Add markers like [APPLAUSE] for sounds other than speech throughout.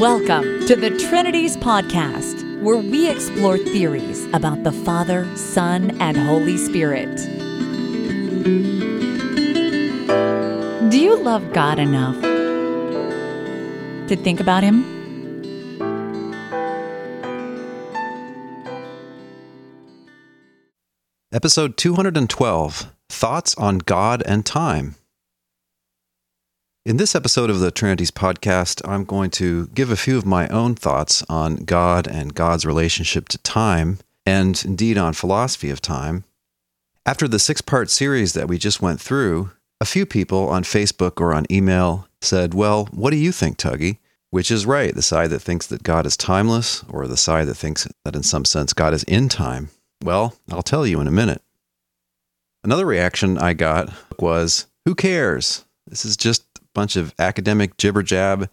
Welcome to the Trinities Podcast, where we explore theories about the Father, Son, and Holy Spirit. Do you love God enough to think about Him? Episode 212 Thoughts on God and Time. In this episode of the Trinities podcast, I'm going to give a few of my own thoughts on God and God's relationship to time, and indeed on philosophy of time. After the six part series that we just went through, a few people on Facebook or on email said, Well, what do you think, Tuggy? Which is right, the side that thinks that God is timeless, or the side that thinks that in some sense God is in time? Well, I'll tell you in a minute. Another reaction I got was, Who cares? This is just bunch of academic jibber jab.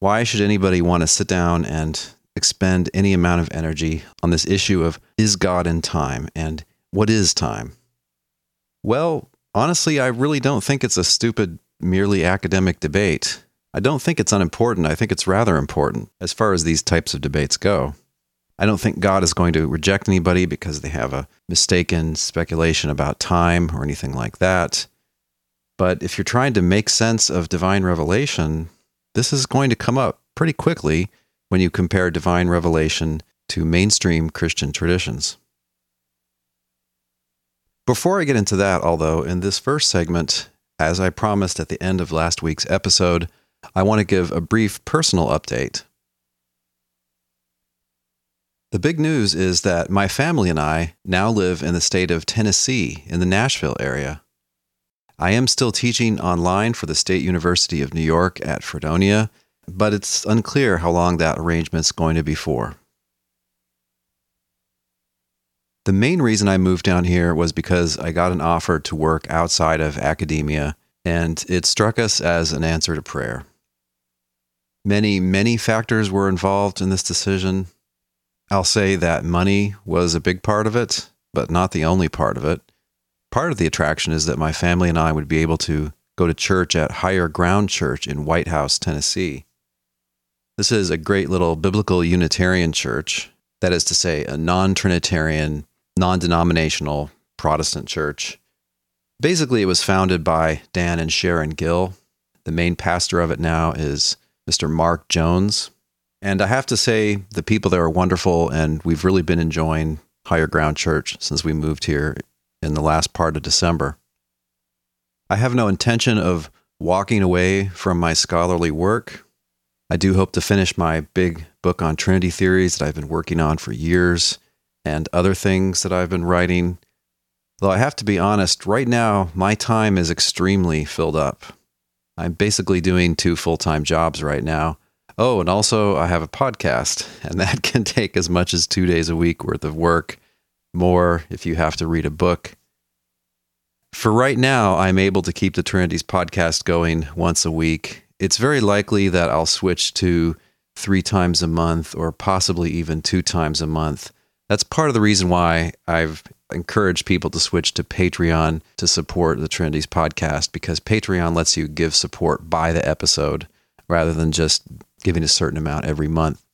Why should anybody want to sit down and expend any amount of energy on this issue of is God in time and what is time? Well, honestly, I really don't think it's a stupid, merely academic debate. I don't think it's unimportant. I think it's rather important as far as these types of debates go. I don't think God is going to reject anybody because they have a mistaken speculation about time or anything like that. But if you're trying to make sense of divine revelation, this is going to come up pretty quickly when you compare divine revelation to mainstream Christian traditions. Before I get into that, although, in this first segment, as I promised at the end of last week's episode, I want to give a brief personal update. The big news is that my family and I now live in the state of Tennessee in the Nashville area. I am still teaching online for the State University of New York at Fredonia, but it's unclear how long that arrangement's going to be for. The main reason I moved down here was because I got an offer to work outside of academia, and it struck us as an answer to prayer. Many, many factors were involved in this decision. I'll say that money was a big part of it, but not the only part of it part of the attraction is that my family and I would be able to go to church at Higher Ground Church in White House, Tennessee. This is a great little biblical Unitarian church, that is to say, a non Trinitarian, non denominational Protestant church. Basically, it was founded by Dan and Sharon Gill. The main pastor of it now is Mr. Mark Jones. And I have to say, the people there are wonderful, and we've really been enjoying Higher Ground Church since we moved here in the last part of December. I have no intention of walking away from my scholarly work. I do hope to finish my big book on Trinity theories that I've been working on for years and other things that I've been writing. Though I have to be honest, right now my time is extremely filled up. I'm basically doing two full time jobs right now. Oh, and also I have a podcast, and that [LAUGHS] can take as much as two days a week worth of work more if you have to read a book. For right now, I'm able to keep the Trinities podcast going once a week. It's very likely that I'll switch to three times a month or possibly even two times a month. That's part of the reason why I've encouraged people to switch to Patreon to support the Trinities podcast because Patreon lets you give support by the episode rather than just giving a certain amount every month.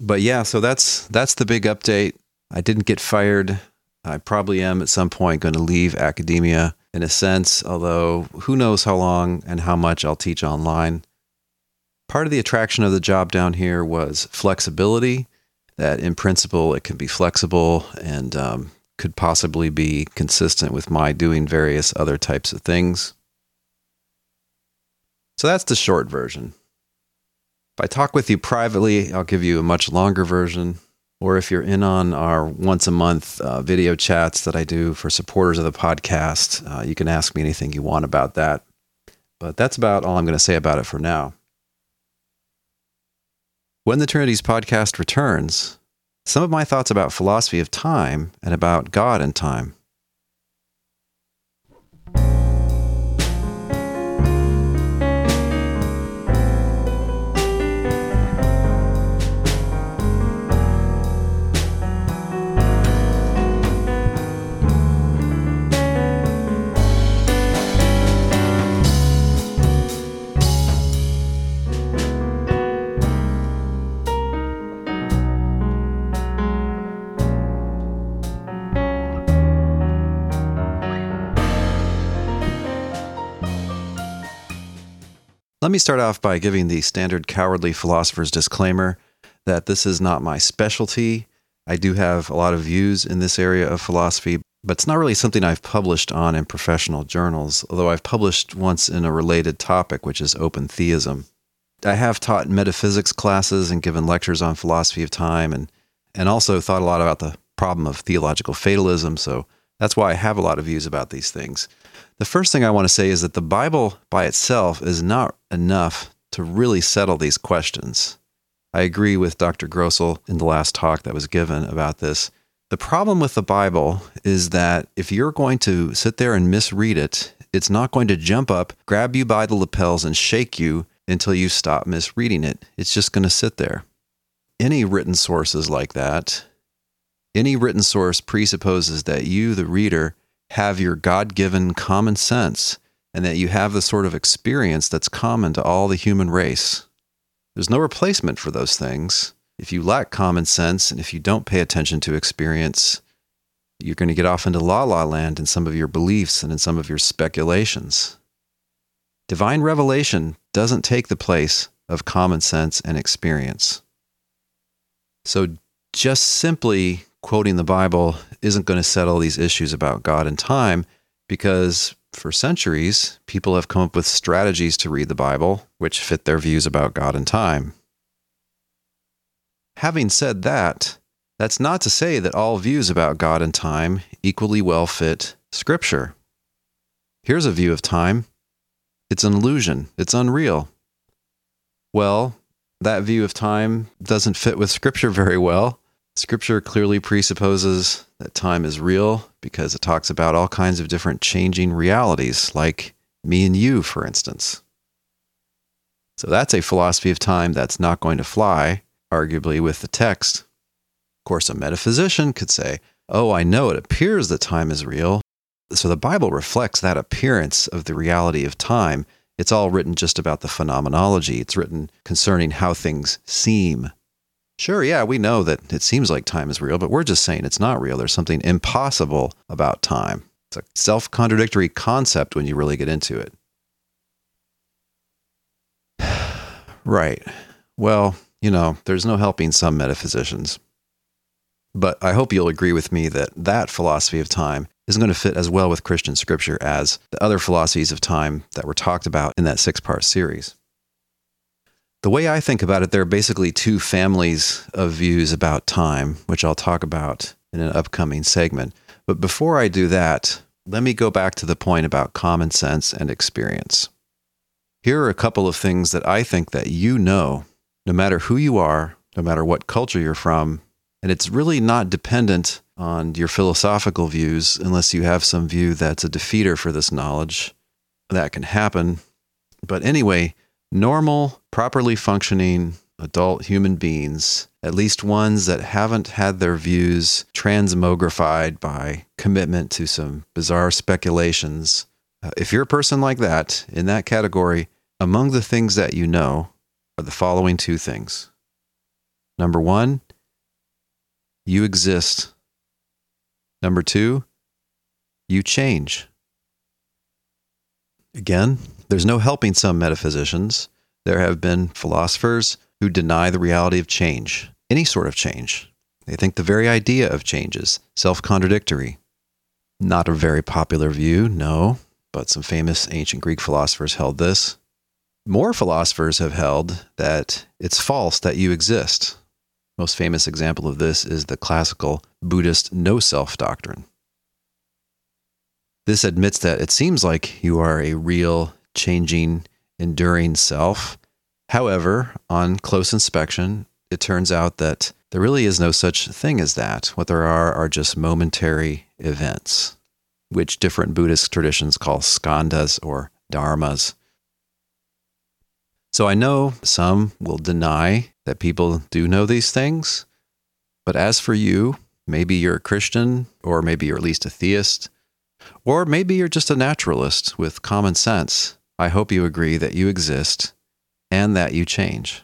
But yeah, so that's that's the big update. I didn't get fired. I probably am at some point going to leave academia in a sense, although who knows how long and how much I'll teach online. Part of the attraction of the job down here was flexibility, that in principle it can be flexible and um, could possibly be consistent with my doing various other types of things. So that's the short version. If I talk with you privately, I'll give you a much longer version or if you're in on our once a month uh, video chats that I do for supporters of the podcast, uh, you can ask me anything you want about that. But that's about all I'm going to say about it for now. When the Trinities podcast returns, some of my thoughts about philosophy of time and about God and time. Let me start off by giving the standard cowardly philosopher's disclaimer that this is not my specialty. I do have a lot of views in this area of philosophy, but it's not really something I've published on in professional journals, although I've published once in a related topic, which is open theism. I have taught metaphysics classes and given lectures on philosophy of time and, and also thought a lot about the problem of theological fatalism, so that's why I have a lot of views about these things. The first thing I want to say is that the Bible by itself is not enough to really settle these questions. I agree with Dr. Grossel in the last talk that was given about this. The problem with the Bible is that if you're going to sit there and misread it, it's not going to jump up, grab you by the lapels, and shake you until you stop misreading it. It's just going to sit there. Any written source is like that. Any written source presupposes that you, the reader, have your God given common sense and that you have the sort of experience that's common to all the human race. There's no replacement for those things. If you lack common sense and if you don't pay attention to experience, you're going to get off into la la land in some of your beliefs and in some of your speculations. Divine revelation doesn't take the place of common sense and experience. So, just simply quoting the Bible isn't going to settle these issues about God and time because for centuries, people have come up with strategies to read the Bible which fit their views about God and time. Having said that, that's not to say that all views about God and time equally well fit Scripture. Here's a view of time it's an illusion, it's unreal. Well, that view of time doesn't fit with Scripture very well. Scripture clearly presupposes that time is real because it talks about all kinds of different changing realities, like me and you, for instance. So that's a philosophy of time that's not going to fly, arguably, with the text. Of course, a metaphysician could say, Oh, I know it appears that time is real. So the Bible reflects that appearance of the reality of time. It's all written just about the phenomenology, it's written concerning how things seem Sure, yeah, we know that it seems like time is real, but we're just saying it's not real. There's something impossible about time. It's a self contradictory concept when you really get into it. [SIGHS] right. Well, you know, there's no helping some metaphysicians. But I hope you'll agree with me that that philosophy of time isn't going to fit as well with Christian scripture as the other philosophies of time that were talked about in that six part series. The way I think about it, there are basically two families of views about time, which I'll talk about in an upcoming segment. But before I do that, let me go back to the point about common sense and experience. Here are a couple of things that I think that you know, no matter who you are, no matter what culture you're from, and it's really not dependent on your philosophical views unless you have some view that's a defeater for this knowledge. That can happen. But anyway, normal, properly functioning adult human beings, at least ones that haven't had their views transmogrified by commitment to some bizarre speculations. Uh, if you're a person like that, in that category, among the things that you know are the following two things. Number one, you exist. Number two, you change. Again, there's no helping some metaphysicians. There have been philosophers who deny the reality of change, any sort of change. They think the very idea of change is self contradictory. Not a very popular view, no, but some famous ancient Greek philosophers held this. More philosophers have held that it's false that you exist. Most famous example of this is the classical Buddhist no self doctrine. This admits that it seems like you are a real, changing, enduring self. However, on close inspection, it turns out that there really is no such thing as that. What there are are just momentary events, which different Buddhist traditions call skandhas or dharmas. So I know some will deny that people do know these things. But as for you, maybe you're a Christian, or maybe you're at least a theist, or maybe you're just a naturalist with common sense. I hope you agree that you exist and that you change.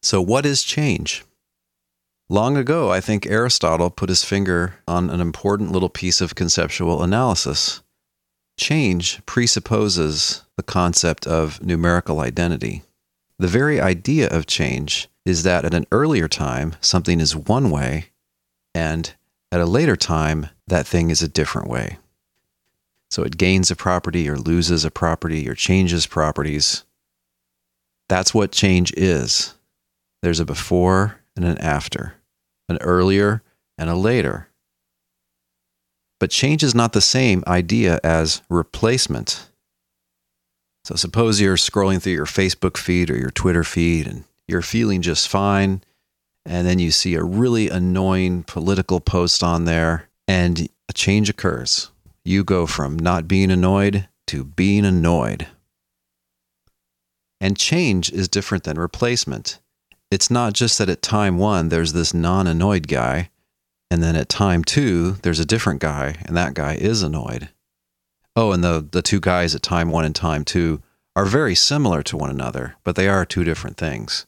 So, what is change? Long ago, I think Aristotle put his finger on an important little piece of conceptual analysis. Change presupposes the concept of numerical identity. The very idea of change is that at an earlier time, something is one way, and at a later time, that thing is a different way. So it gains a property or loses a property or changes properties. That's what change is. There's a before and an after, an earlier and a later. But change is not the same idea as replacement. So suppose you're scrolling through your Facebook feed or your Twitter feed and you're feeling just fine. And then you see a really annoying political post on there and a change occurs. You go from not being annoyed to being annoyed. And change is different than replacement. It's not just that at time one, there's this non annoyed guy, and then at time two, there's a different guy, and that guy is annoyed. Oh, and the, the two guys at time one and time two are very similar to one another, but they are two different things.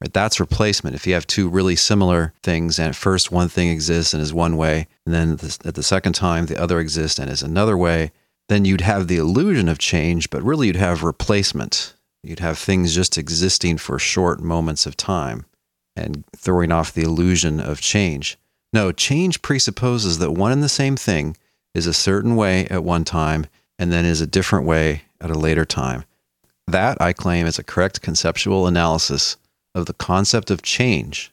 Right? That's replacement. If you have two really similar things, and at first one thing exists and is one way, and then at the second time the other exists and is another way, then you'd have the illusion of change, but really you'd have replacement. You'd have things just existing for short moments of time and throwing off the illusion of change. No, change presupposes that one and the same thing is a certain way at one time and then is a different way at a later time. That, I claim, is a correct conceptual analysis of the concept of change.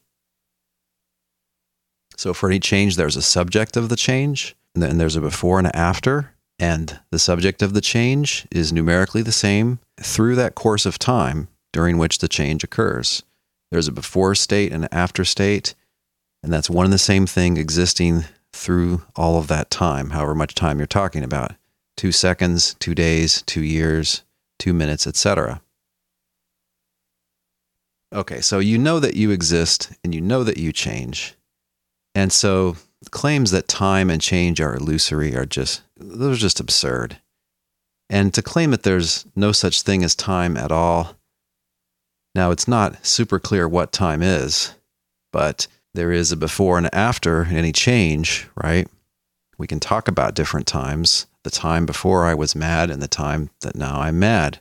So, for any change, there's a subject of the change, and then there's a before and after, and the subject of the change is numerically the same through that course of time during which the change occurs. There's a before state and an after state, and that's one and the same thing existing through all of that time, however much time you're talking about two seconds, two days, two years, two minutes, etc. Okay, so you know that you exist and you know that you change. And so claims that time and change are illusory are just, those are just absurd. And to claim that there's no such thing as time at all, now it's not super clear what time is, but there is a before and after any change, right? We can talk about different times the time before I was mad and the time that now I'm mad.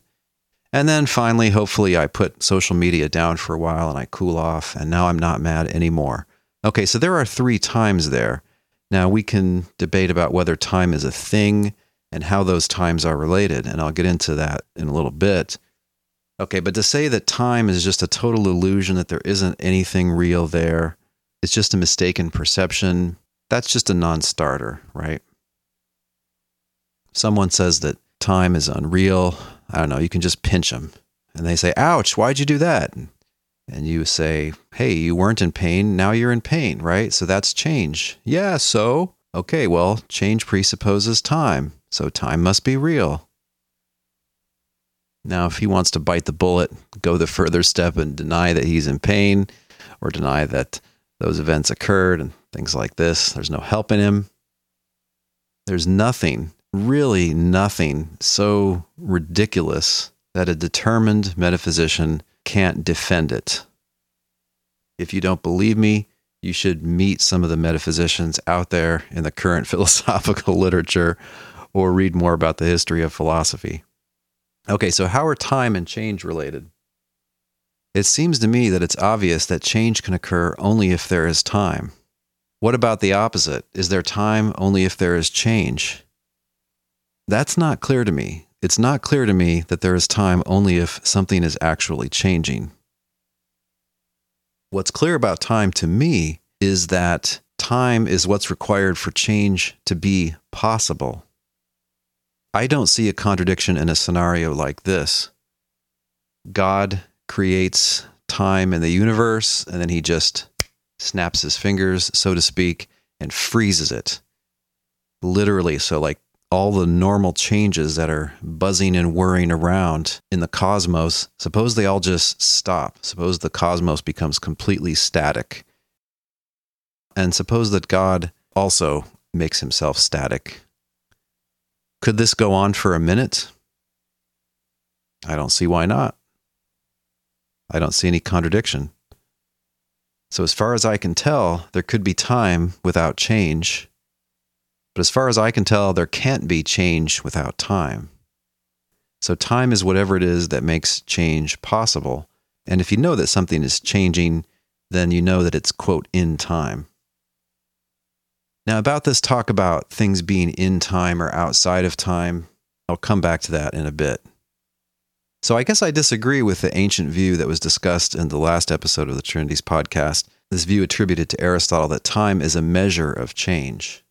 And then finally, hopefully, I put social media down for a while and I cool off, and now I'm not mad anymore. Okay, so there are three times there. Now we can debate about whether time is a thing and how those times are related, and I'll get into that in a little bit. Okay, but to say that time is just a total illusion, that there isn't anything real there, it's just a mistaken perception, that's just a non starter, right? Someone says that time is unreal. I don't know, you can just pinch them. And they say, ouch, why'd you do that? And you say, hey, you weren't in pain. Now you're in pain, right? So that's change. Yeah, so? Okay, well, change presupposes time. So time must be real. Now, if he wants to bite the bullet, go the further step and deny that he's in pain or deny that those events occurred and things like this, there's no helping him. There's nothing really nothing so ridiculous that a determined metaphysician can't defend it. If you don't believe me, you should meet some of the metaphysicians out there in the current [LAUGHS] philosophical literature or read more about the history of philosophy. Okay, so how are time and change related? It seems to me that it's obvious that change can occur only if there is time. What about the opposite? Is there time only if there is change? That's not clear to me. It's not clear to me that there is time only if something is actually changing. What's clear about time to me is that time is what's required for change to be possible. I don't see a contradiction in a scenario like this. God creates time in the universe, and then he just snaps his fingers, so to speak, and freezes it. Literally. So, like all the normal changes that are buzzing and whirring around in the cosmos, suppose they all just stop. Suppose the cosmos becomes completely static. And suppose that God also makes himself static. Could this go on for a minute? I don't see why not. I don't see any contradiction. So, as far as I can tell, there could be time without change but as far as I can tell, there can't be change without time. So time is whatever it is that makes change possible. And if you know that something is changing, then you know that it's, quote, in time. Now, about this talk about things being in time or outside of time, I'll come back to that in a bit. So, I guess I disagree with the ancient view that was discussed in the last episode of the Trinities podcast, this view attributed to Aristotle that time is a measure of change.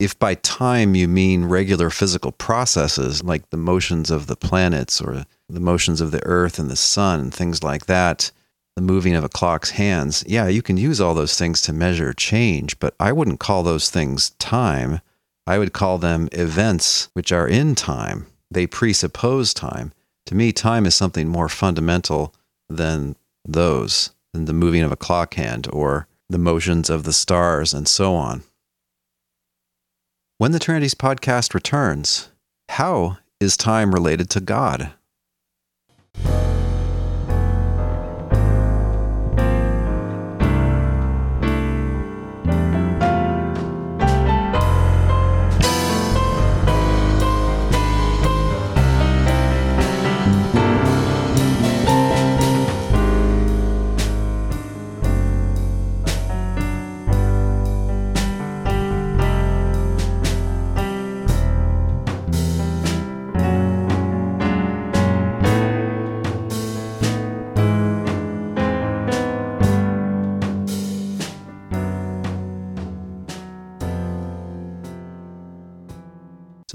If by time you mean regular physical processes like the motions of the planets or the motions of the earth and the sun and things like that, the moving of a clock's hands, yeah, you can use all those things to measure change, but I wouldn't call those things time. I would call them events which are in time. They presuppose time. To me, time is something more fundamental than those, than the moving of a clock hand or the motions of the stars and so on. When the Trinities podcast returns, how is time related to God?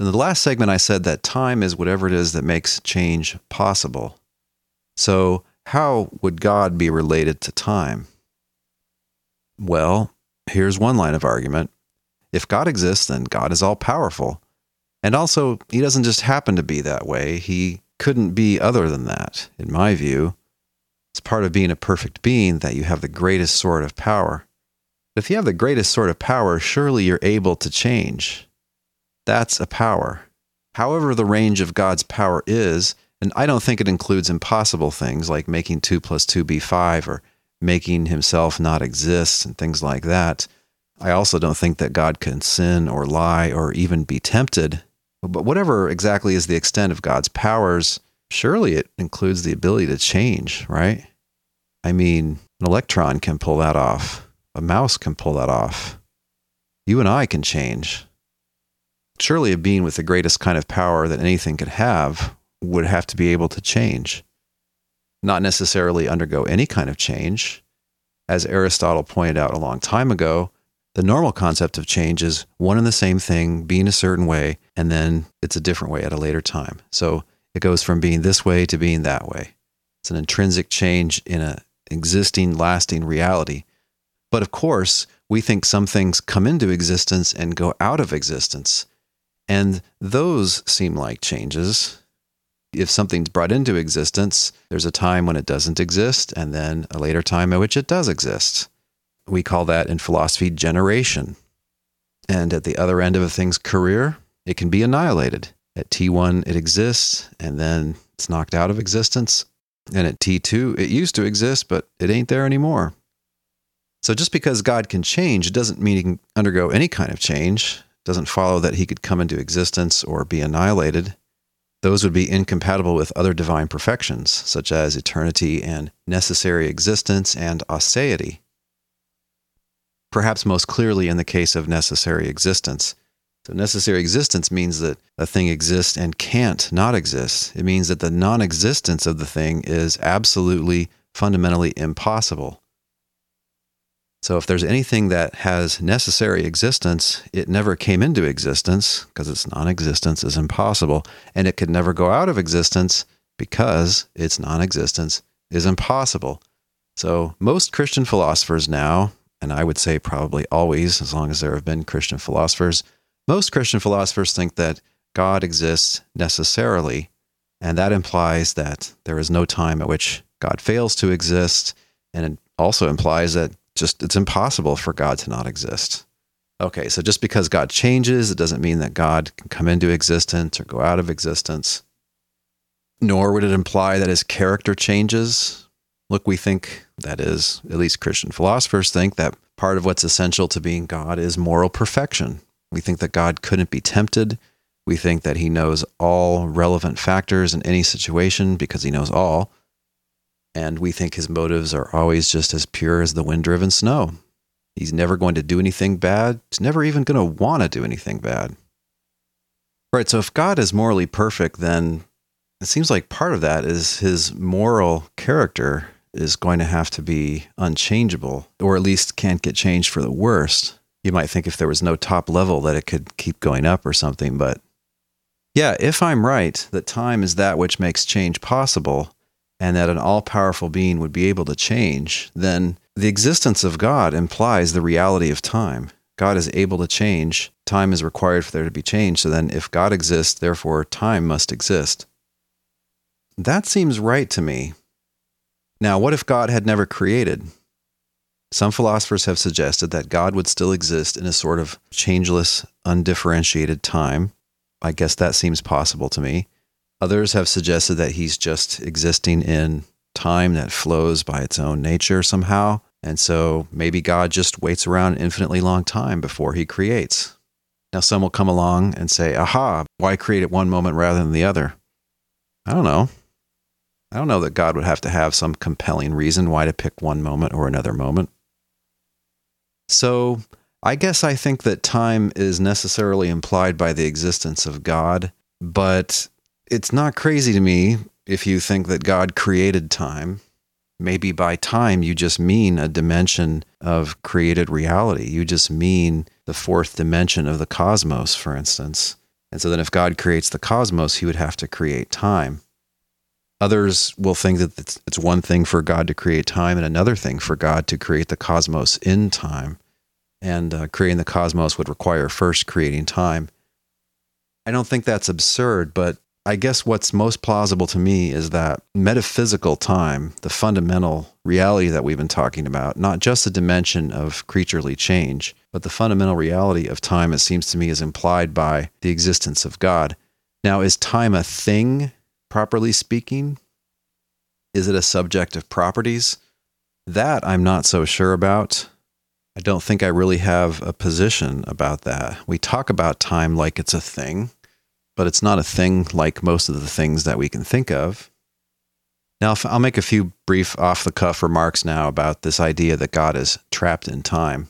In the last segment, I said that time is whatever it is that makes change possible. So, how would God be related to time? Well, here's one line of argument. If God exists, then God is all powerful. And also, he doesn't just happen to be that way. He couldn't be other than that, in my view. It's part of being a perfect being that you have the greatest sort of power. If you have the greatest sort of power, surely you're able to change. That's a power. However, the range of God's power is, and I don't think it includes impossible things like making 2 plus 2 be 5 or making himself not exist and things like that. I also don't think that God can sin or lie or even be tempted. But whatever exactly is the extent of God's powers, surely it includes the ability to change, right? I mean, an electron can pull that off, a mouse can pull that off. You and I can change surely a being with the greatest kind of power that anything could have would have to be able to change, not necessarily undergo any kind of change. As Aristotle pointed out a long time ago, the normal concept of change is one and the same thing being a certain way, and then it's a different way at a later time. So it goes from being this way to being that way. It's an intrinsic change in an existing, lasting reality. But of course, we think some things come into existence and go out of existence. And those seem like changes. If something's brought into existence, there's a time when it doesn't exist, and then a later time at which it does exist. We call that in philosophy generation. And at the other end of a thing's career, it can be annihilated. At T1, it exists, and then it's knocked out of existence. And at T2, it used to exist, but it ain't there anymore. So just because God can change, it doesn't mean he can undergo any kind of change doesn't follow that he could come into existence or be annihilated. Those would be incompatible with other divine perfections, such as eternity and necessary existence and aseity. Perhaps most clearly in the case of necessary existence. So, necessary existence means that a thing exists and can't not exist. It means that the non existence of the thing is absolutely, fundamentally impossible. So, if there's anything that has necessary existence, it never came into existence because its non existence is impossible. And it could never go out of existence because its non existence is impossible. So, most Christian philosophers now, and I would say probably always, as long as there have been Christian philosophers, most Christian philosophers think that God exists necessarily. And that implies that there is no time at which God fails to exist. And it also implies that just it's impossible for God to not exist. Okay, so just because God changes, it doesn't mean that God can come into existence or go out of existence. Nor would it imply that his character changes. Look, we think, that is, at least Christian philosophers think, that part of what's essential to being God is moral perfection. We think that God couldn't be tempted. We think that he knows all relevant factors in any situation because he knows all. And we think his motives are always just as pure as the wind driven snow. He's never going to do anything bad. He's never even going to want to do anything bad. Right. So if God is morally perfect, then it seems like part of that is his moral character is going to have to be unchangeable, or at least can't get changed for the worst. You might think if there was no top level that it could keep going up or something, but yeah, if I'm right that time is that which makes change possible, and that an all powerful being would be able to change, then the existence of God implies the reality of time. God is able to change. Time is required for there to be change. So then, if God exists, therefore time must exist. That seems right to me. Now, what if God had never created? Some philosophers have suggested that God would still exist in a sort of changeless, undifferentiated time. I guess that seems possible to me. Others have suggested that he's just existing in time that flows by its own nature somehow. And so maybe God just waits around an infinitely long time before he creates. Now, some will come along and say, aha, why create at one moment rather than the other? I don't know. I don't know that God would have to have some compelling reason why to pick one moment or another moment. So, I guess I think that time is necessarily implied by the existence of God, but it's not crazy to me if you think that God created time. Maybe by time you just mean a dimension of created reality. You just mean the fourth dimension of the cosmos, for instance. And so then if God creates the cosmos, he would have to create time. Others will think that it's one thing for God to create time and another thing for God to create the cosmos in time. And uh, creating the cosmos would require first creating time. I don't think that's absurd, but I guess what's most plausible to me is that metaphysical time, the fundamental reality that we've been talking about, not just the dimension of creaturely change, but the fundamental reality of time, it seems to me, is implied by the existence of God. Now, is time a thing, properly speaking? Is it a subject of properties? That I'm not so sure about. I don't think I really have a position about that. We talk about time like it's a thing but it's not a thing like most of the things that we can think of. Now, I'll make a few brief off the cuff remarks now about this idea that God is trapped in time.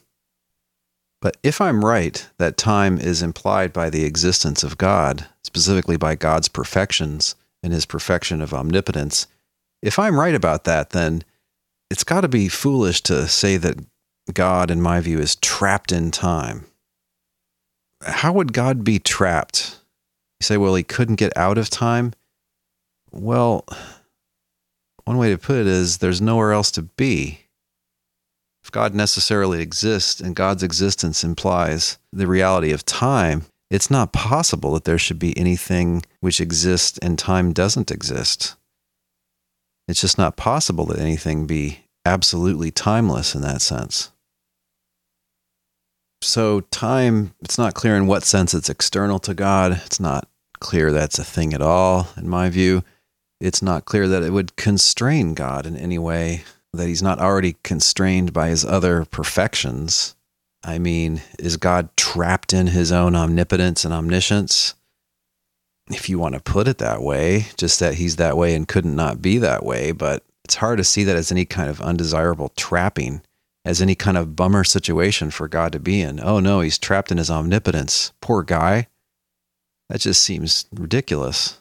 But if I'm right that time is implied by the existence of God, specifically by God's perfections and his perfection of omnipotence, if I'm right about that, then it's got to be foolish to say that God, in my view, is trapped in time. How would God be trapped? Say, well, he couldn't get out of time. Well, one way to put it is there's nowhere else to be. If God necessarily exists and God's existence implies the reality of time, it's not possible that there should be anything which exists and time doesn't exist. It's just not possible that anything be absolutely timeless in that sense. So, time, it's not clear in what sense it's external to God. It's not clear that's a thing at all, in my view. It's not clear that it would constrain God in any way, that he's not already constrained by his other perfections. I mean, is God trapped in his own omnipotence and omniscience? If you want to put it that way, just that he's that way and couldn't not be that way, but it's hard to see that as any kind of undesirable trapping as any kind of bummer situation for God to be in. Oh no, he's trapped in his omnipotence. Poor guy. That just seems ridiculous.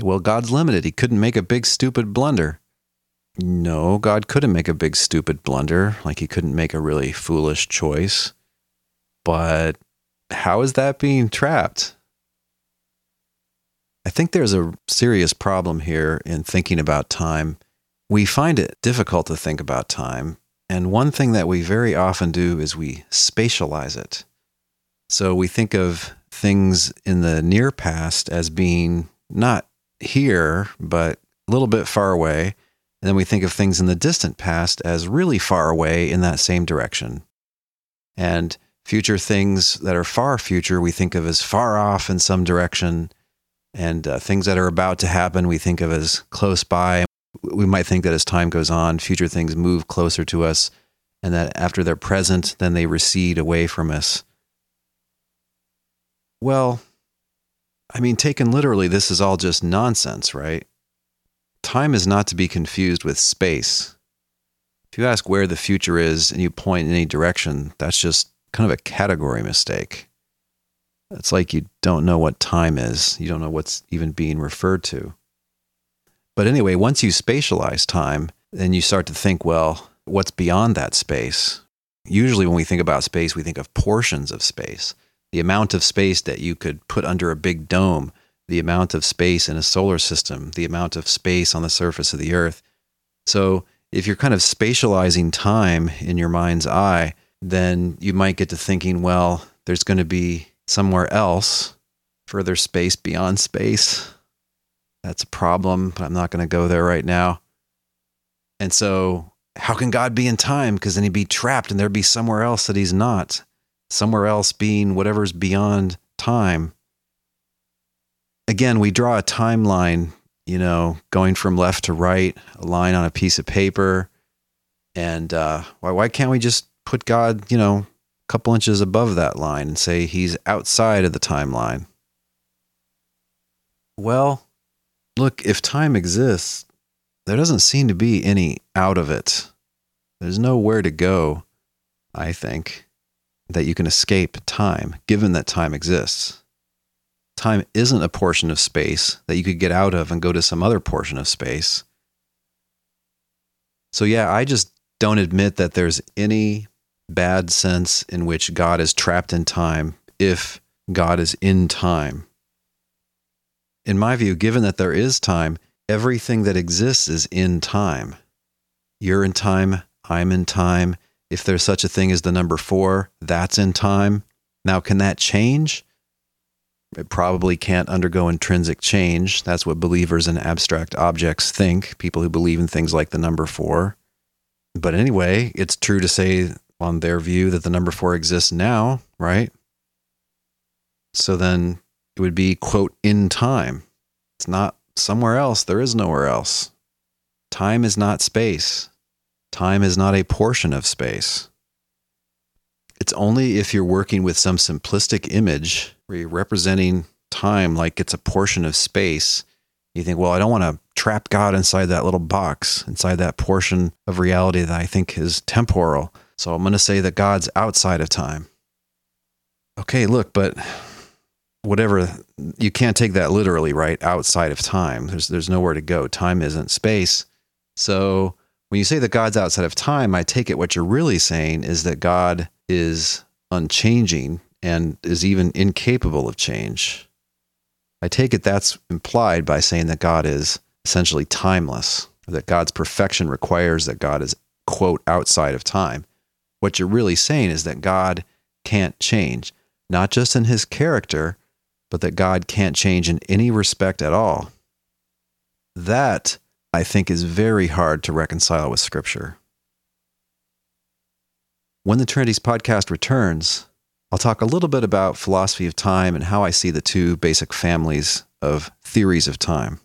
Well, God's limited. He couldn't make a big, stupid blunder. No, God couldn't make a big, stupid blunder. Like he couldn't make a really foolish choice. But how is that being trapped? I think there's a serious problem here in thinking about time. We find it difficult to think about time and one thing that we very often do is we spatialize it. So we think of things in the near past as being not here, but a little bit far away. And then we think of things in the distant past as really far away in that same direction. And future things that are far future, we think of as far off in some direction. And uh, things that are about to happen, we think of as close by we might think that as time goes on, future things move closer to us, and that after they're present, then they recede away from us. Well, I mean, taken literally, this is all just nonsense, right? Time is not to be confused with space. If you ask where the future is and you point in any direction, that's just kind of a category mistake. It's like you don't know what time is, you don't know what's even being referred to. But anyway, once you spatialize time, then you start to think, well, what's beyond that space? Usually, when we think about space, we think of portions of space. The amount of space that you could put under a big dome, the amount of space in a solar system, the amount of space on the surface of the earth. So, if you're kind of spatializing time in your mind's eye, then you might get to thinking, well, there's going to be somewhere else, further space beyond space. That's a problem, but I'm not going to go there right now. And so, how can God be in time? Because then he'd be trapped and there'd be somewhere else that he's not, somewhere else being whatever's beyond time. Again, we draw a timeline, you know, going from left to right, a line on a piece of paper. And uh, why, why can't we just put God, you know, a couple inches above that line and say he's outside of the timeline. Well, look, if time exists, there doesn't seem to be any out of it. There's nowhere to go, I think, that you can escape time, given that time exists. Time isn't a portion of space that you could get out of and go to some other portion of space. So, yeah, I just don't admit that there's any bad sense in which God is trapped in time if God is in time. In my view, given that there is time, everything that exists is in time. You're in time, I'm in time. If there's such a thing as the number four, that's in time. Now, can that change? It probably can't undergo intrinsic change. That's what believers in abstract objects think, people who believe in things like the number four. But anyway, it's true to say on their view that the number four exists now, right? So then it would be, quote, in time. It's not somewhere else. There is nowhere else. Time is not space. Time is not a portion of space. It's only if you're working with some simplistic image where you're representing time like it's a portion of space. You think, well, I don't want to trap God inside that little box, inside that portion of reality that I think is temporal. So I'm going to say that God's outside of time. Okay, look, but whatever you can't take that literally, right? Outside of time. There's there's nowhere to go. Time isn't space. So when you say that God's outside of time, I take it what you're really saying is that God is unchanging and is even incapable of change. I take it that's implied by saying that God is essentially timeless, that God's perfection requires that God is, quote, outside of time. What you're really saying is that God can't change, not just in his character, but that God can't change in any respect at all. That, I think, is very hard to reconcile with Scripture. When the Trinities podcast returns, I'll talk a little bit about philosophy of time and how I see the two basic families of theories of time.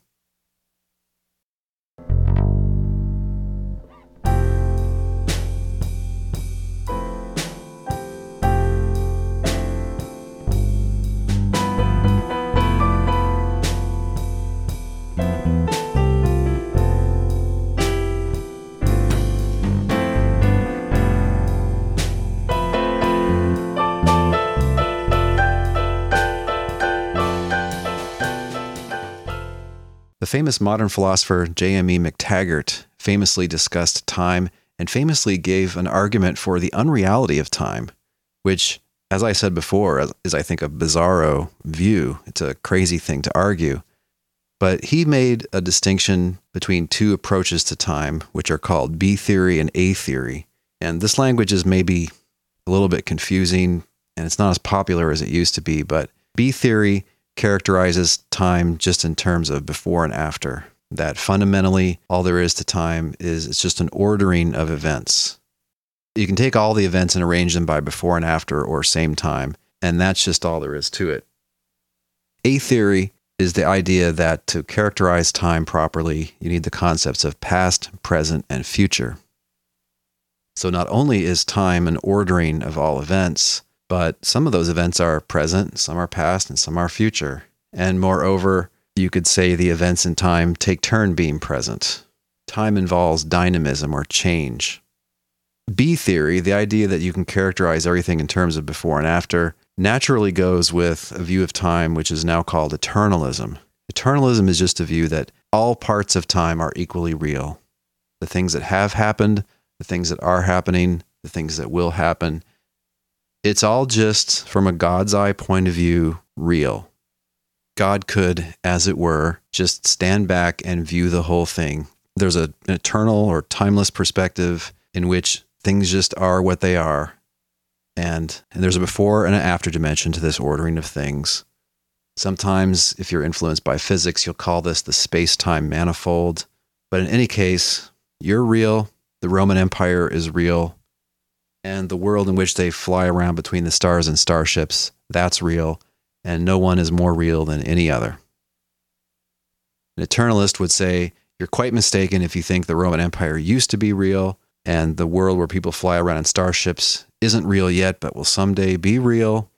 Famous modern philosopher J.M.E. McTaggart famously discussed time and famously gave an argument for the unreality of time, which, as I said before, is, I think, a bizarro view. It's a crazy thing to argue. But he made a distinction between two approaches to time, which are called B theory and A theory. And this language is maybe a little bit confusing and it's not as popular as it used to be, but B theory characterizes time just in terms of before and after. That fundamentally, all there is to time is it's just an ordering of events. You can take all the events and arrange them by before and after or same time, and that's just all there is to it. A theory is the idea that to characterize time properly, you need the concepts of past, present, and future. So not only is time an ordering of all events, but some of those events are present, some are past, and some are future. And moreover, you could say the events in time take turn being present. Time involves dynamism or change. B theory, the idea that you can characterize everything in terms of before and after, naturally goes with a view of time which is now called eternalism. Eternalism is just a view that all parts of time are equally real. The things that have happened, the things that are happening, the things that will happen, it's all just, from a God's eye point of view, real. God could, as it were, just stand back and view the whole thing. There's a, an eternal or timeless perspective in which things just are what they are. And, and there's a before and an after dimension to this ordering of things. Sometimes, if you're influenced by physics, you'll call this the space time manifold. But in any case, you're real. The Roman Empire is real. And the world in which they fly around between the stars and starships, that's real. And no one is more real than any other. An eternalist would say, You're quite mistaken if you think the Roman Empire used to be real and the world where people fly around in starships isn't real yet, but will someday be real.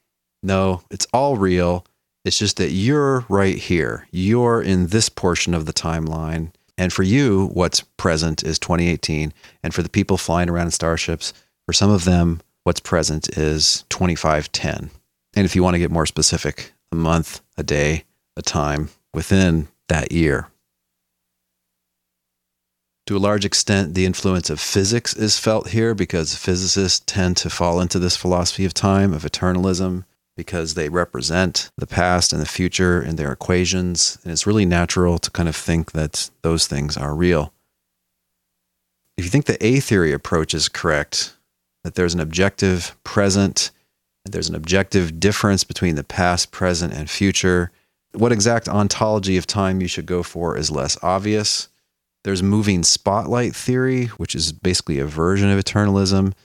No, it's all real. It's just that you're right here. You're in this portion of the timeline. And for you, what's present is 2018. And for the people flying around in starships, for some of them, what's present is 2510. And if you want to get more specific, a month, a day, a time within that year. To a large extent, the influence of physics is felt here because physicists tend to fall into this philosophy of time, of eternalism, because they represent the past and the future in their equations. And it's really natural to kind of think that those things are real. If you think the A theory approach is correct, that there's an objective present, and there's an objective difference between the past, present, and future, what exact ontology of time you should go for is less obvious there's moving spotlight theory, which is basically a version of eternalism. It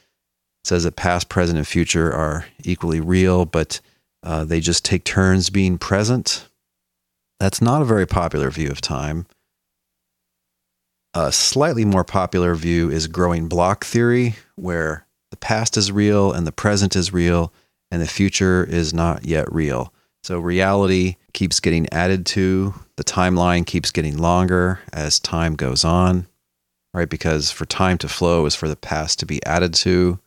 says that past, present, and future are equally real, but uh, they just take turns being present. That's not a very popular view of time. A slightly more popular view is growing block theory, where the past is real and the present is real, and the future is not yet real. So reality keeps getting added to, the timeline keeps getting longer as time goes on, right? Because for time to flow is for the past to be added to.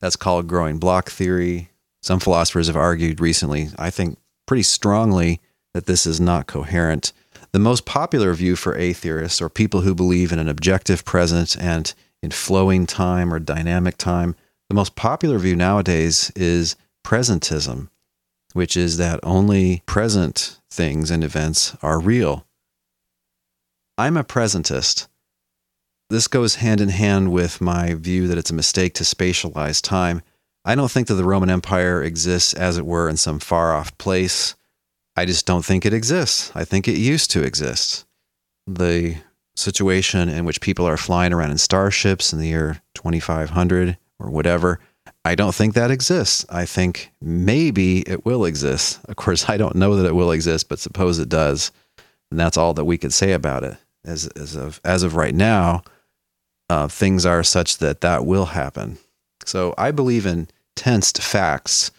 That's called growing block theory. Some philosophers have argued recently, I think pretty strongly, that this is not coherent. The most popular view for atheists or people who believe in an objective present and in flowing time or dynamic time, the most popular view nowadays is presentism which is that only present things and events are real. I'm a presentist. This goes hand in hand with my view that it's a mistake to spatialize time. I don't think that the Roman Empire exists, as it were, in some far off place. I just don't think it exists. I think it used to exist. The situation in which people are flying around in starships in the year 2500 or whatever, I don't think that exists. I think maybe it will exist. Of course, I don't know that it will exist, but suppose it does. And that's all that we could say about it. As, as, of, as of right now, uh, things are such that that will happen. So I believe in tensed facts.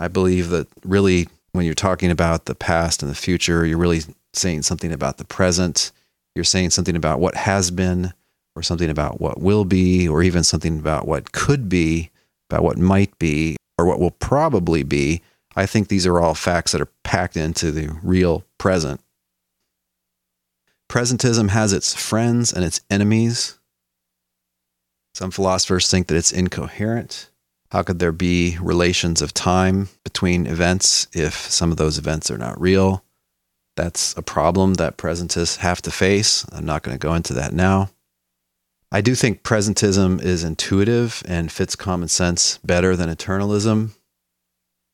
I believe that really, when you're talking about the past and the future, you're really saying something about the present. You're saying something about what has been, or something about what will be, or even something about what could be about what might be or what will probably be, I think these are all facts that are packed into the real present. Presentism has its friends and its enemies. Some philosophers think that it's incoherent. How could there be relations of time between events if some of those events are not real? That's a problem that presentists have to face. I'm not going to go into that now. I do think presentism is intuitive and fits common sense better than eternalism.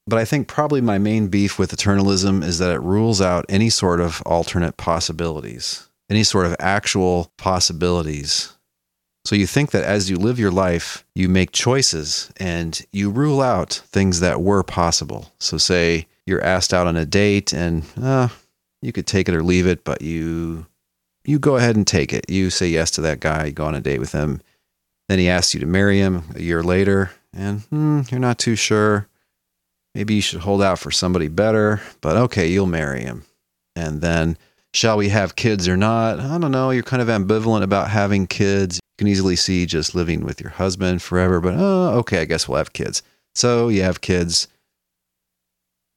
But I think probably my main beef with eternalism is that it rules out any sort of alternate possibilities, any sort of actual possibilities. So you think that as you live your life, you make choices and you rule out things that were possible. So, say you're asked out on a date and uh, you could take it or leave it, but you you go ahead and take it. You say yes to that guy, you go on a date with him. Then he asks you to marry him a year later, and hmm, you're not too sure. Maybe you should hold out for somebody better, but okay, you'll marry him. And then, shall we have kids or not? I don't know. You're kind of ambivalent about having kids. You can easily see just living with your husband forever, but oh, okay, I guess we'll have kids. So you have kids.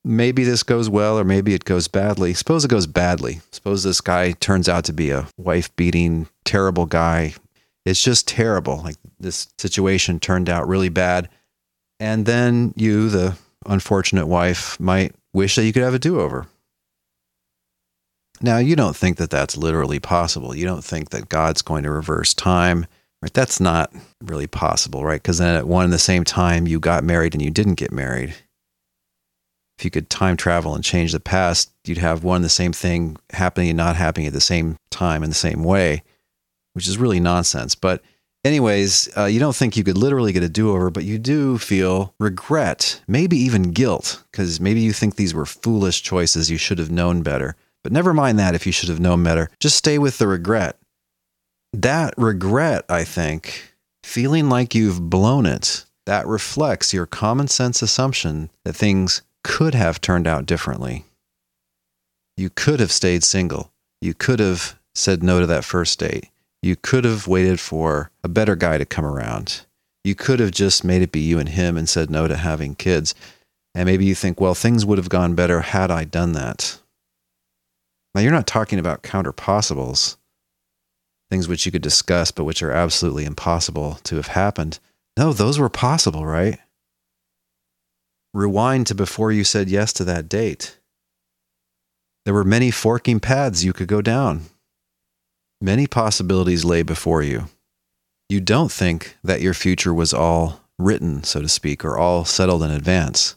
Maybe this goes well or maybe it goes badly. Suppose it goes badly. Suppose this guy turns out to be a wife beating, terrible guy. It's just terrible. Like this situation turned out really bad. And then you, the unfortunate wife, might wish that you could have a do over. Now, you don't think that that's literally possible. You don't think that God's going to reverse time. Right? That's not really possible, right? Because then at one and the same time, you got married and you didn't get married. If you could time travel and change the past, you'd have one the same thing happening and not happening at the same time in the same way, which is really nonsense. But anyways, uh, you don't think you could literally get a do over, but you do feel regret, maybe even guilt, because maybe you think these were foolish choices. You should have known better. But never mind that if you should have known better. Just stay with the regret that regret, I think, feeling like you've blown it, that reflects your common sense assumption that things could have turned out differently. You could have stayed single. You could have said no to that first date. You could have waited for a better guy to come around. You could have just made it be you and him and said no to having kids. And maybe you think, well, things would have gone better had I done that. Now, you're not talking about counter possibles things which you could discuss, but which are absolutely impossible to have happened. No, those were possible, right? Rewind to before you said yes to that date. There were many forking paths you could go down. Many possibilities lay before you. You don't think that your future was all written, so to speak, or all settled in advance.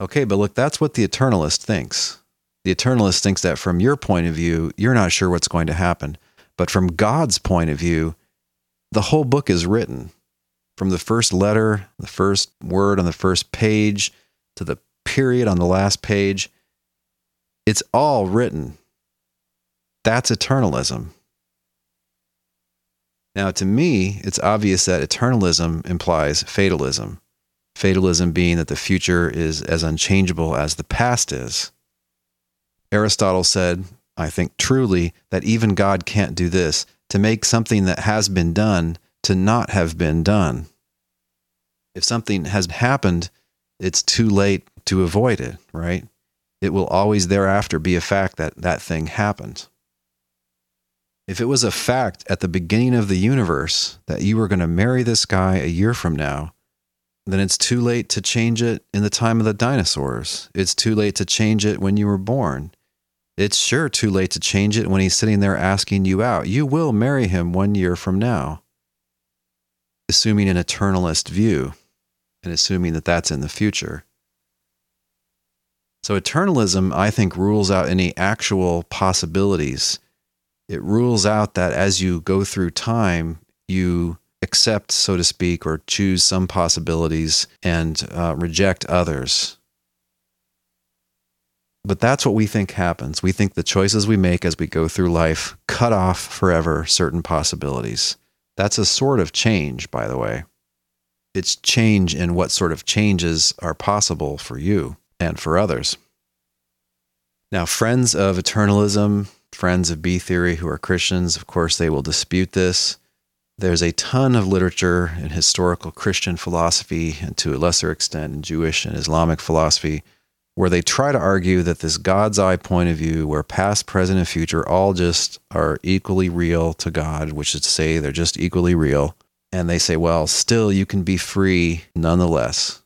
Okay, but look, that's what the eternalist thinks. The eternalist thinks that from your point of view, you're not sure what's going to happen. But from God's point of view, the whole book is written from the first letter, the first word on the first page, to the period on the last page. It's all written. That's eternalism. Now, to me, it's obvious that eternalism implies fatalism. Fatalism being that the future is as unchangeable as the past is. Aristotle said I think truly that even God can't do this to make something that has been done to not have been done. If something has happened, it's too late to avoid it, right? It will always thereafter be a fact that that thing happened. If it was a fact at the beginning of the universe that you were going to marry this guy a year from now, then it's too late to change it in the time of the dinosaurs. It's too late to change it when you were born. It's sure too late to change it when he's sitting there asking you out. You will marry him one year from now. Assuming an eternalist view and assuming that that's in the future. So, eternalism, I think, rules out any actual possibilities. It rules out that as you go through time, you accept, so to speak, or choose some possibilities and uh, reject others. But that's what we think happens. We think the choices we make as we go through life cut off forever certain possibilities. That's a sort of change, by the way. It's change in what sort of changes are possible for you and for others. Now, friends of eternalism, friends of B theory who are Christians, of course, they will dispute this. There's a ton of literature in historical Christian philosophy and to a lesser extent in Jewish and Islamic philosophy where they try to argue that this God's eye point of view, where past, present, and future all just are equally real to God, which is to say they're just equally real. And they say, well, still you can be free nonetheless.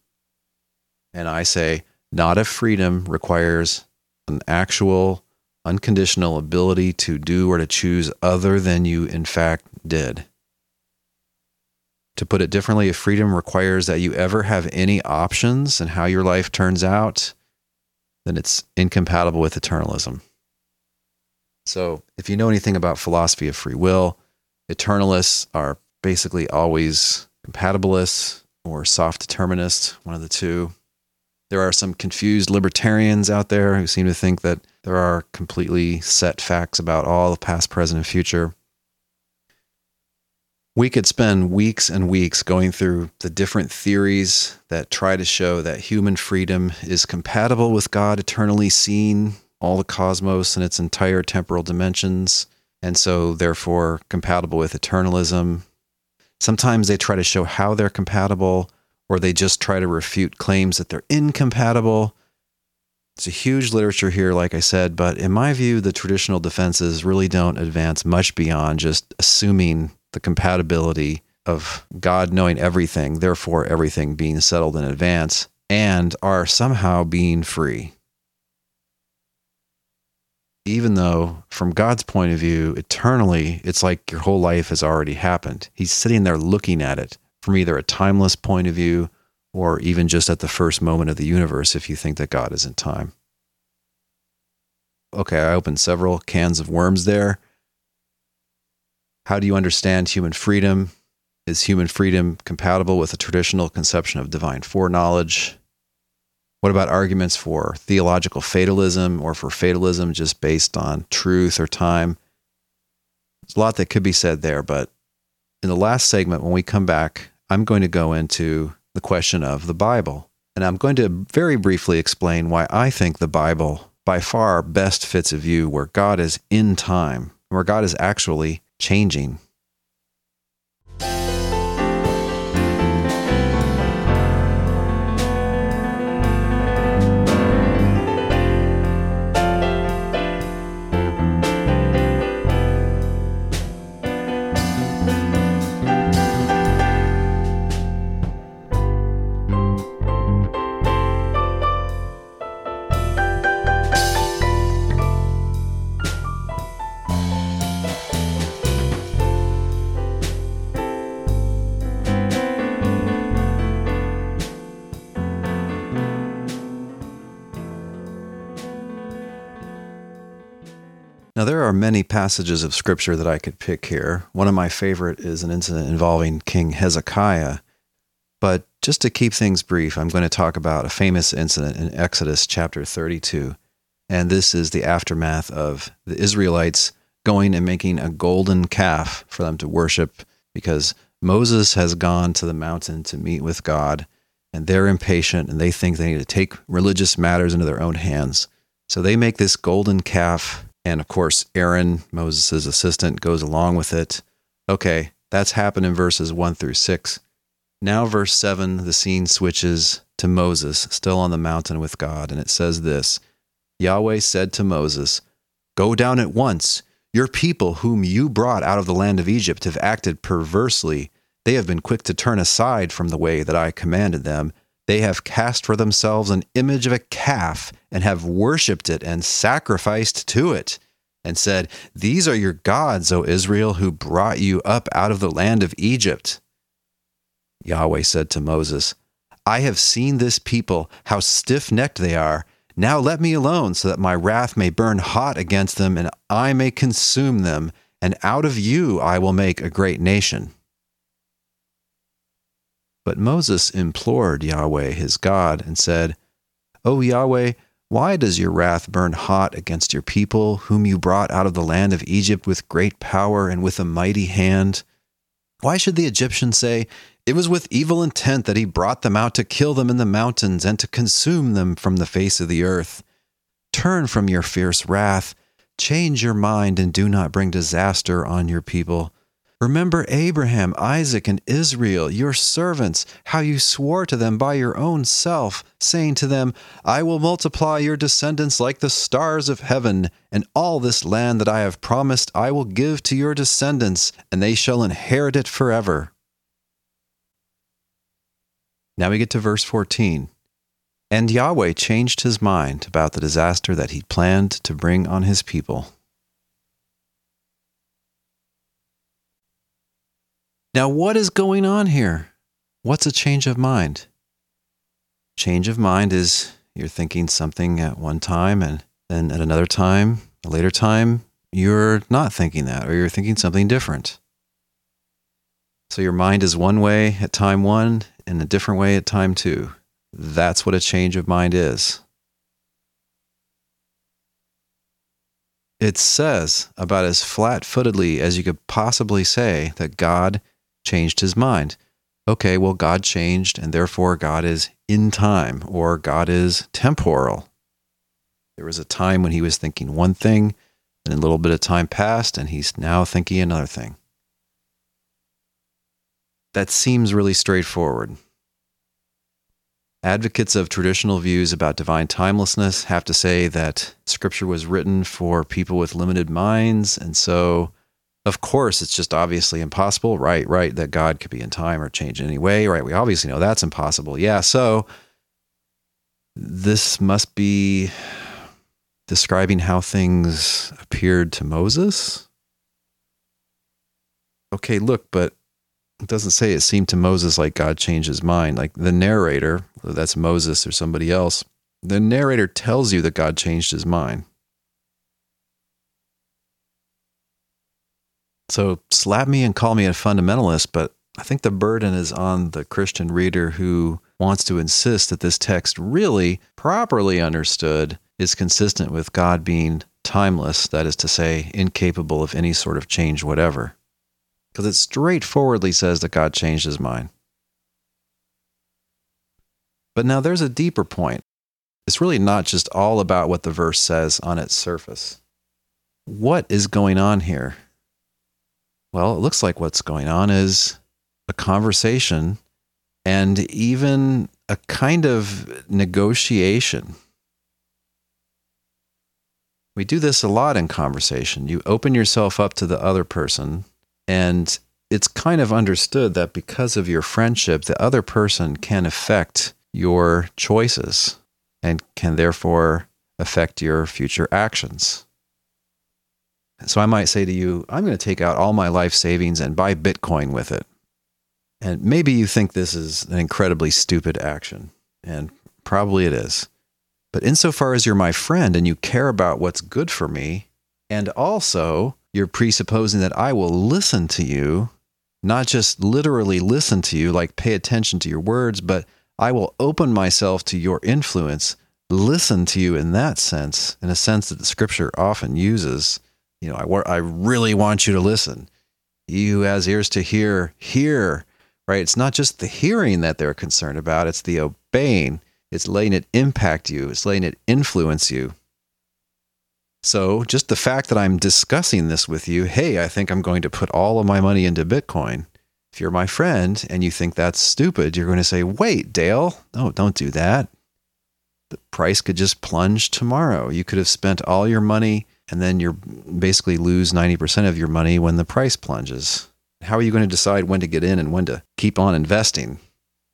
And I say, not if freedom requires an actual, unconditional ability to do or to choose other than you in fact did. To put it differently, if freedom requires that you ever have any options in how your life turns out, then it's incompatible with eternalism. So, if you know anything about philosophy of free will, eternalists are basically always compatibilists or soft determinists, one of the two. There are some confused libertarians out there who seem to think that there are completely set facts about all the past, present, and future we could spend weeks and weeks going through the different theories that try to show that human freedom is compatible with God eternally seen all the cosmos and its entire temporal dimensions, and so therefore compatible with eternalism. Sometimes they try to show how they're compatible, or they just try to refute claims that they're incompatible. It's a huge literature here, like I said, but in my view, the traditional defenses really don't advance much beyond just assuming the compatibility of God knowing everything, therefore everything being settled in advance, and are somehow being free. Even though, from God's point of view, eternally, it's like your whole life has already happened. He's sitting there looking at it from either a timeless point of view or even just at the first moment of the universe if you think that God is in time. Okay, I opened several cans of worms there. How do you understand human freedom? Is human freedom compatible with a traditional conception of divine foreknowledge? What about arguments for theological fatalism or for fatalism just based on truth or time? There's a lot that could be said there, but in the last segment, when we come back, I'm going to go into the question of the Bible. And I'm going to very briefly explain why I think the Bible by far best fits a view where God is in time, where God is actually changing Now, there are many passages of scripture that I could pick here. One of my favorite is an incident involving King Hezekiah. But just to keep things brief, I'm going to talk about a famous incident in Exodus chapter 32. And this is the aftermath of the Israelites going and making a golden calf for them to worship because Moses has gone to the mountain to meet with God and they're impatient and they think they need to take religious matters into their own hands. So they make this golden calf and of course, Aaron, Moses' assistant, goes along with it. Okay, that's happened in verses 1 through 6. Now, verse 7, the scene switches to Moses, still on the mountain with God, and it says this Yahweh said to Moses, Go down at once. Your people, whom you brought out of the land of Egypt, have acted perversely. They have been quick to turn aside from the way that I commanded them they have cast for themselves an image of a calf and have worshipped it and sacrificed to it, and said, These are your gods, O Israel, who brought you up out of the land of Egypt. Yahweh said to Moses, I have seen this people, how stiff necked they are. Now let me alone, so that my wrath may burn hot against them, and I may consume them, and out of you I will make a great nation. But Moses implored Yahweh his God and said, O Yahweh, why does your wrath burn hot against your people, whom you brought out of the land of Egypt with great power and with a mighty hand? Why should the Egyptians say, It was with evil intent that he brought them out to kill them in the mountains and to consume them from the face of the earth? Turn from your fierce wrath, change your mind, and do not bring disaster on your people. Remember Abraham, Isaac, and Israel, your servants, how you swore to them by your own self, saying to them, I will multiply your descendants like the stars of heaven, and all this land that I have promised I will give to your descendants, and they shall inherit it forever. Now we get to verse 14. And Yahweh changed his mind about the disaster that he planned to bring on his people. Now, what is going on here? What's a change of mind? Change of mind is you're thinking something at one time, and then at another time, a later time, you're not thinking that, or you're thinking something different. So your mind is one way at time one and a different way at time two. That's what a change of mind is. It says about as flat footedly as you could possibly say that God changed his mind. Okay, well, God changed, and therefore God is in time or God is temporal. There was a time when he was thinking one thing, and a little bit of time passed, and he's now thinking another thing. That seems really straightforward. Advocates of traditional views about divine timelessness have to say that scripture was written for people with limited minds. And so, of course, it's just obviously impossible. Right, right, that God could be in time or change in any way. Right, we obviously know that's impossible. Yeah, so this must be describing how things appeared to Moses. Okay, look, but it doesn't say it seemed to Moses like God changed his mind. Like the narrator, that's Moses or somebody else, the narrator tells you that God changed his mind. So slap me and call me a fundamentalist, but I think the burden is on the Christian reader who wants to insist that this text really, properly understood, is consistent with God being timeless, that is to say, incapable of any sort of change whatever because it straightforwardly says that God changed his mind. But now there's a deeper point. It's really not just all about what the verse says on its surface. What is going on here? Well, it looks like what's going on is a conversation and even a kind of negotiation. We do this a lot in conversation. You open yourself up to the other person and it's kind of understood that because of your friendship, the other person can affect your choices and can therefore affect your future actions. So I might say to you, I'm going to take out all my life savings and buy Bitcoin with it. And maybe you think this is an incredibly stupid action, and probably it is. But insofar as you're my friend and you care about what's good for me, and also you're presupposing that I will listen to you, not just literally listen to you, like pay attention to your words, but I will open myself to your influence, listen to you in that sense, in a sense that the scripture often uses. You know, I, I really want you to listen. He who has ears to hear, hear, right? It's not just the hearing that they're concerned about, it's the obeying. It's letting it impact you, it's letting it influence you. So, just the fact that I'm discussing this with you, hey, I think I'm going to put all of my money into Bitcoin. If you're my friend and you think that's stupid, you're going to say, wait, Dale, no, don't do that. The price could just plunge tomorrow. You could have spent all your money and then you're basically lose 90% of your money when the price plunges. How are you going to decide when to get in and when to keep on investing?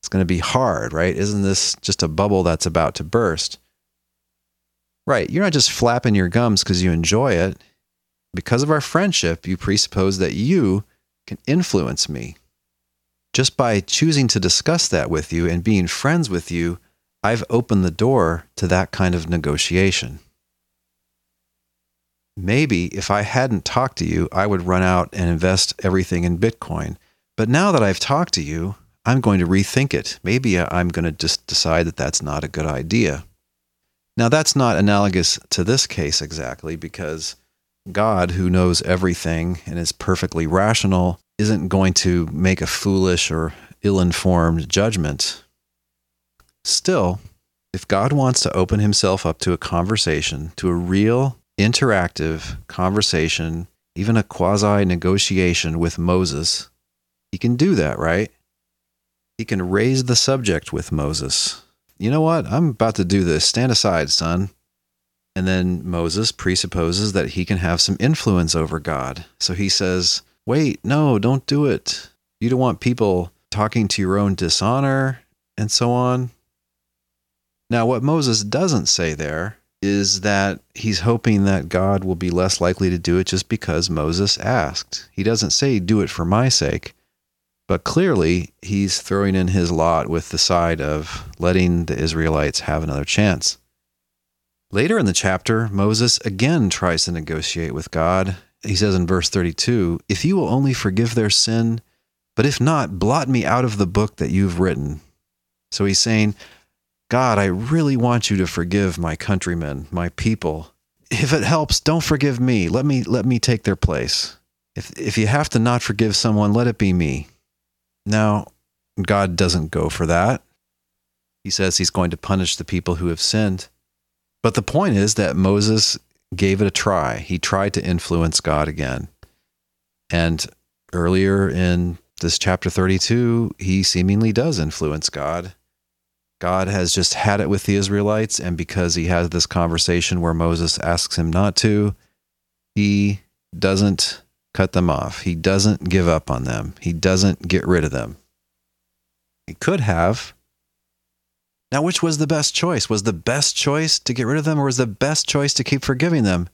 It's going to be hard, right? Isn't this just a bubble that's about to burst? Right. You're not just flapping your gums because you enjoy it. Because of our friendship, you presuppose that you can influence me. Just by choosing to discuss that with you and being friends with you, I've opened the door to that kind of negotiation. Maybe if I hadn't talked to you, I would run out and invest everything in Bitcoin. But now that I've talked to you, I'm going to rethink it. Maybe I'm going to just decide that that's not a good idea. Now, that's not analogous to this case exactly because God, who knows everything and is perfectly rational, isn't going to make a foolish or ill informed judgment. Still, if God wants to open himself up to a conversation, to a real interactive conversation, even a quasi negotiation with Moses, he can do that, right? He can raise the subject with Moses you know what? I'm about to do this. Stand aside, son. And then Moses presupposes that he can have some influence over God. So he says, Wait, no, don't do it. You don't want people talking to your own dishonor and so on. Now, what Moses doesn't say there is that he's hoping that God will be less likely to do it just because Moses asked. He doesn't say, Do it for my sake. But clearly, he's throwing in his lot with the side of letting the Israelites have another chance. Later in the chapter, Moses again tries to negotiate with God. He says in verse 32 If you will only forgive their sin, but if not, blot me out of the book that you've written. So he's saying, God, I really want you to forgive my countrymen, my people. If it helps, don't forgive me. Let me let me take their place. If if you have to not forgive someone, let it be me. Now, God doesn't go for that. He says he's going to punish the people who have sinned. But the point is that Moses gave it a try. He tried to influence God again. And earlier in this chapter 32, he seemingly does influence God. God has just had it with the Israelites, and because he has this conversation where Moses asks him not to, he doesn't cut them off. He doesn't give up on them. He doesn't get rid of them. He could have. Now, which was the best choice? Was the best choice to get rid of them, or was the best choice to keep forgiving them?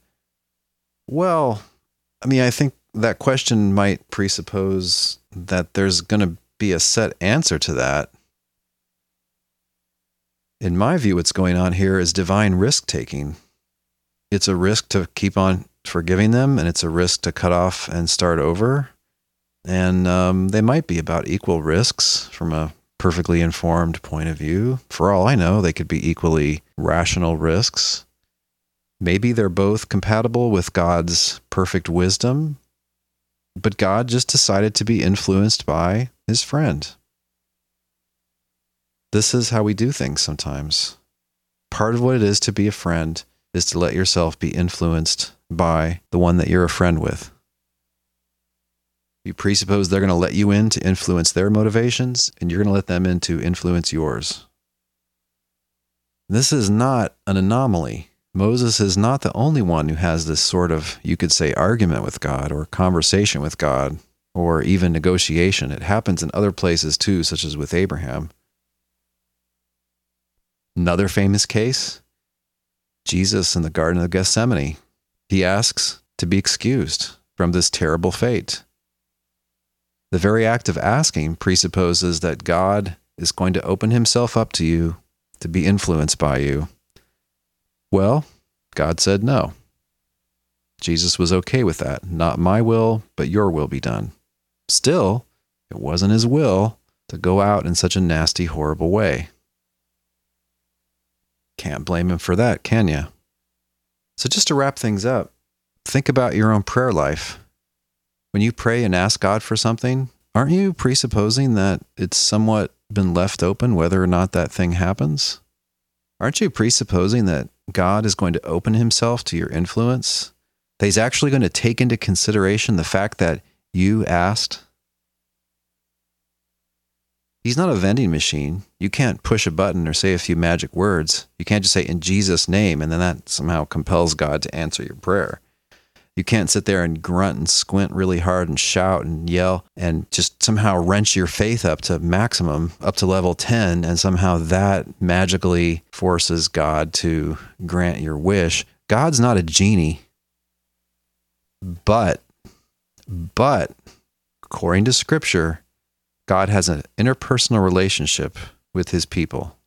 Well, I mean, I think that question might presuppose that there's going to be a set answer to that. In my view, what's going on here is divine risk taking. It's a risk to keep on forgiving them, and it's a risk to cut off and start over. And um, they might be about equal risks from a perfectly informed point of view. For all I know, they could be equally rational risks. Maybe they're both compatible with God's perfect wisdom, but God just decided to be influenced by his friend. This is how we do things sometimes. Part of what it is to be a friend is to let yourself be influenced by the one that you're a friend with. You presuppose they're going to let you in to influence their motivations, and you're going to let them in to influence yours. This is not an anomaly. Moses is not the only one who has this sort of, you could say, argument with God or conversation with God or even negotiation. It happens in other places too, such as with Abraham. Another famous case Jesus in the Garden of Gethsemane. He asks to be excused from this terrible fate. The very act of asking presupposes that God is going to open himself up to you to be influenced by you. Well, God said no. Jesus was okay with that. Not my will, but your will be done. Still, it wasn't his will to go out in such a nasty, horrible way. Can't blame him for that, can you? So, just to wrap things up, think about your own prayer life. When you pray and ask God for something, aren't you presupposing that it's somewhat been left open whether or not that thing happens? Aren't you presupposing that God is going to open himself to your influence? That he's actually going to take into consideration the fact that you asked? He's not a vending machine. You can't push a button or say a few magic words. You can't just say in Jesus' name and then that somehow compels God to answer your prayer. You can't sit there and grunt and squint really hard and shout and yell and just somehow wrench your faith up to maximum, up to level 10, and somehow that magically forces God to grant your wish. God's not a genie. But, but, according to scripture, God has an interpersonal relationship with his people.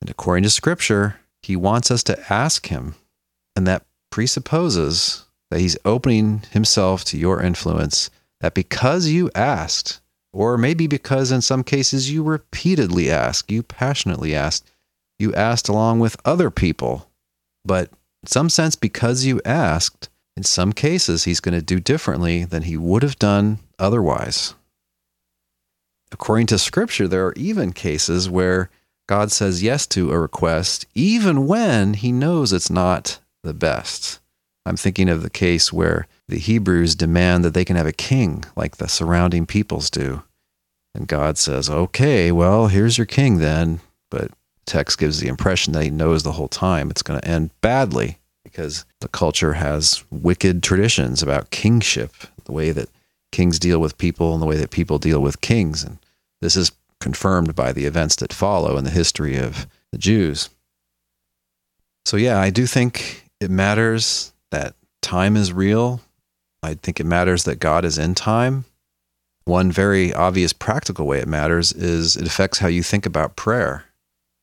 And according to scripture, he wants us to ask him. And that presupposes that he's opening himself to your influence, that because you asked, or maybe because in some cases you repeatedly asked, you passionately asked, you asked along with other people, but in some sense, because you asked, in some cases, he's going to do differently than he would have done otherwise. According to scripture, there are even cases where God says yes to a request, even when he knows it's not the best. I'm thinking of the case where the Hebrews demand that they can have a king like the surrounding peoples do. And God says, okay, well, here's your king then. But text gives the impression that he knows the whole time it's going to end badly because the culture has wicked traditions about kingship, the way that kings deal with people and the way that people deal with kings. And this is confirmed by the events that follow in the history of the Jews. So, yeah, I do think it matters that time is real. I think it matters that God is in time. One very obvious practical way it matters is it affects how you think about prayer.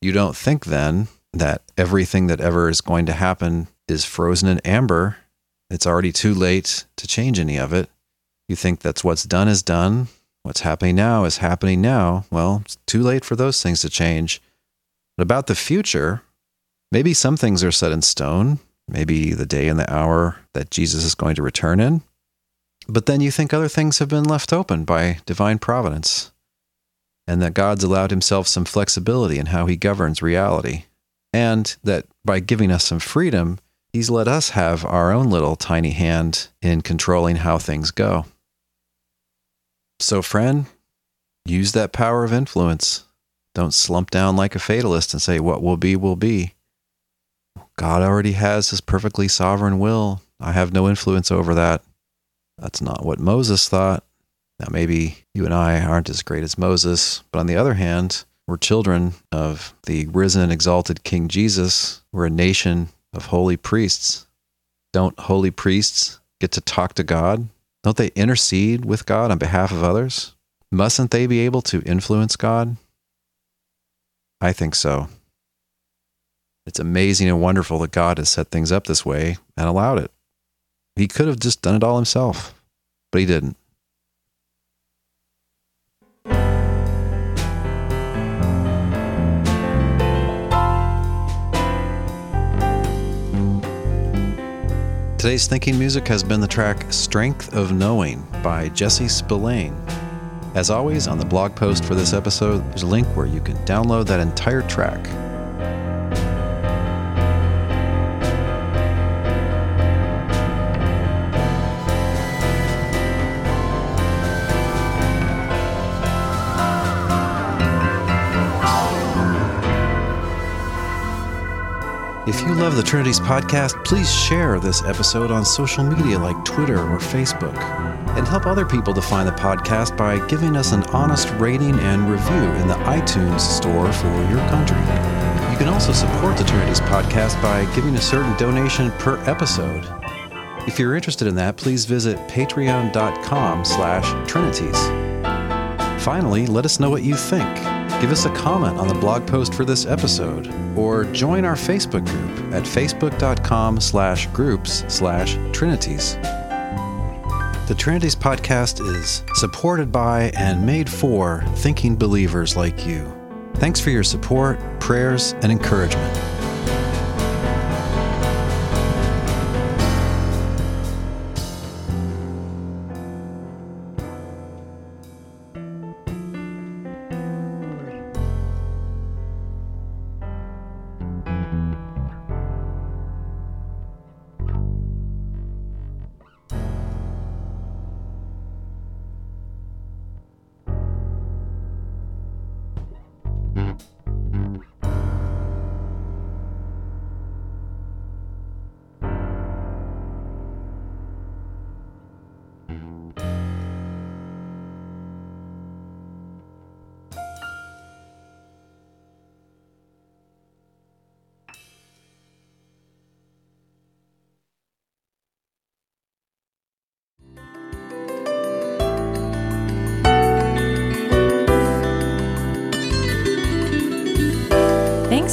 You don't think then that everything that ever is going to happen is frozen in amber. It's already too late to change any of it. You think that's what's done is done. What's happening now is happening now. Well, it's too late for those things to change. But about the future, maybe some things are set in stone maybe the day and the hour that Jesus is going to return in. But then you think other things have been left open by divine providence, and that God's allowed himself some flexibility in how he governs reality. and that by giving us some freedom, He's let us have our own little tiny hand in controlling how things go. So, friend, use that power of influence. Don't slump down like a fatalist and say, What will be, will be. God already has his perfectly sovereign will. I have no influence over that. That's not what Moses thought. Now, maybe you and I aren't as great as Moses, but on the other hand, we're children of the risen and exalted King Jesus. We're a nation of holy priests. Don't holy priests get to talk to God? Don't they intercede with God on behalf of others? Mustn't they be able to influence God? I think so. It's amazing and wonderful that God has set things up this way and allowed it. He could have just done it all himself, but he didn't. Today's thinking music has been the track Strength of Knowing by Jesse Spillane. As always, on the blog post for this episode, there's a link where you can download that entire track. If you love the Trinities podcast, please share this episode on social media like Twitter or Facebook. And help other people to find the podcast by giving us an honest rating and review in the iTunes store for your country. You can also support the Trinities podcast by giving a certain donation per episode. If you're interested in that, please visit patreon.com slash trinities. Finally, let us know what you think give us a comment on the blog post for this episode, or join our Facebook group at facebook.com slash groups slash trinities. The Trinities podcast is supported by and made for thinking believers like you. Thanks for your support, prayers, and encouragement.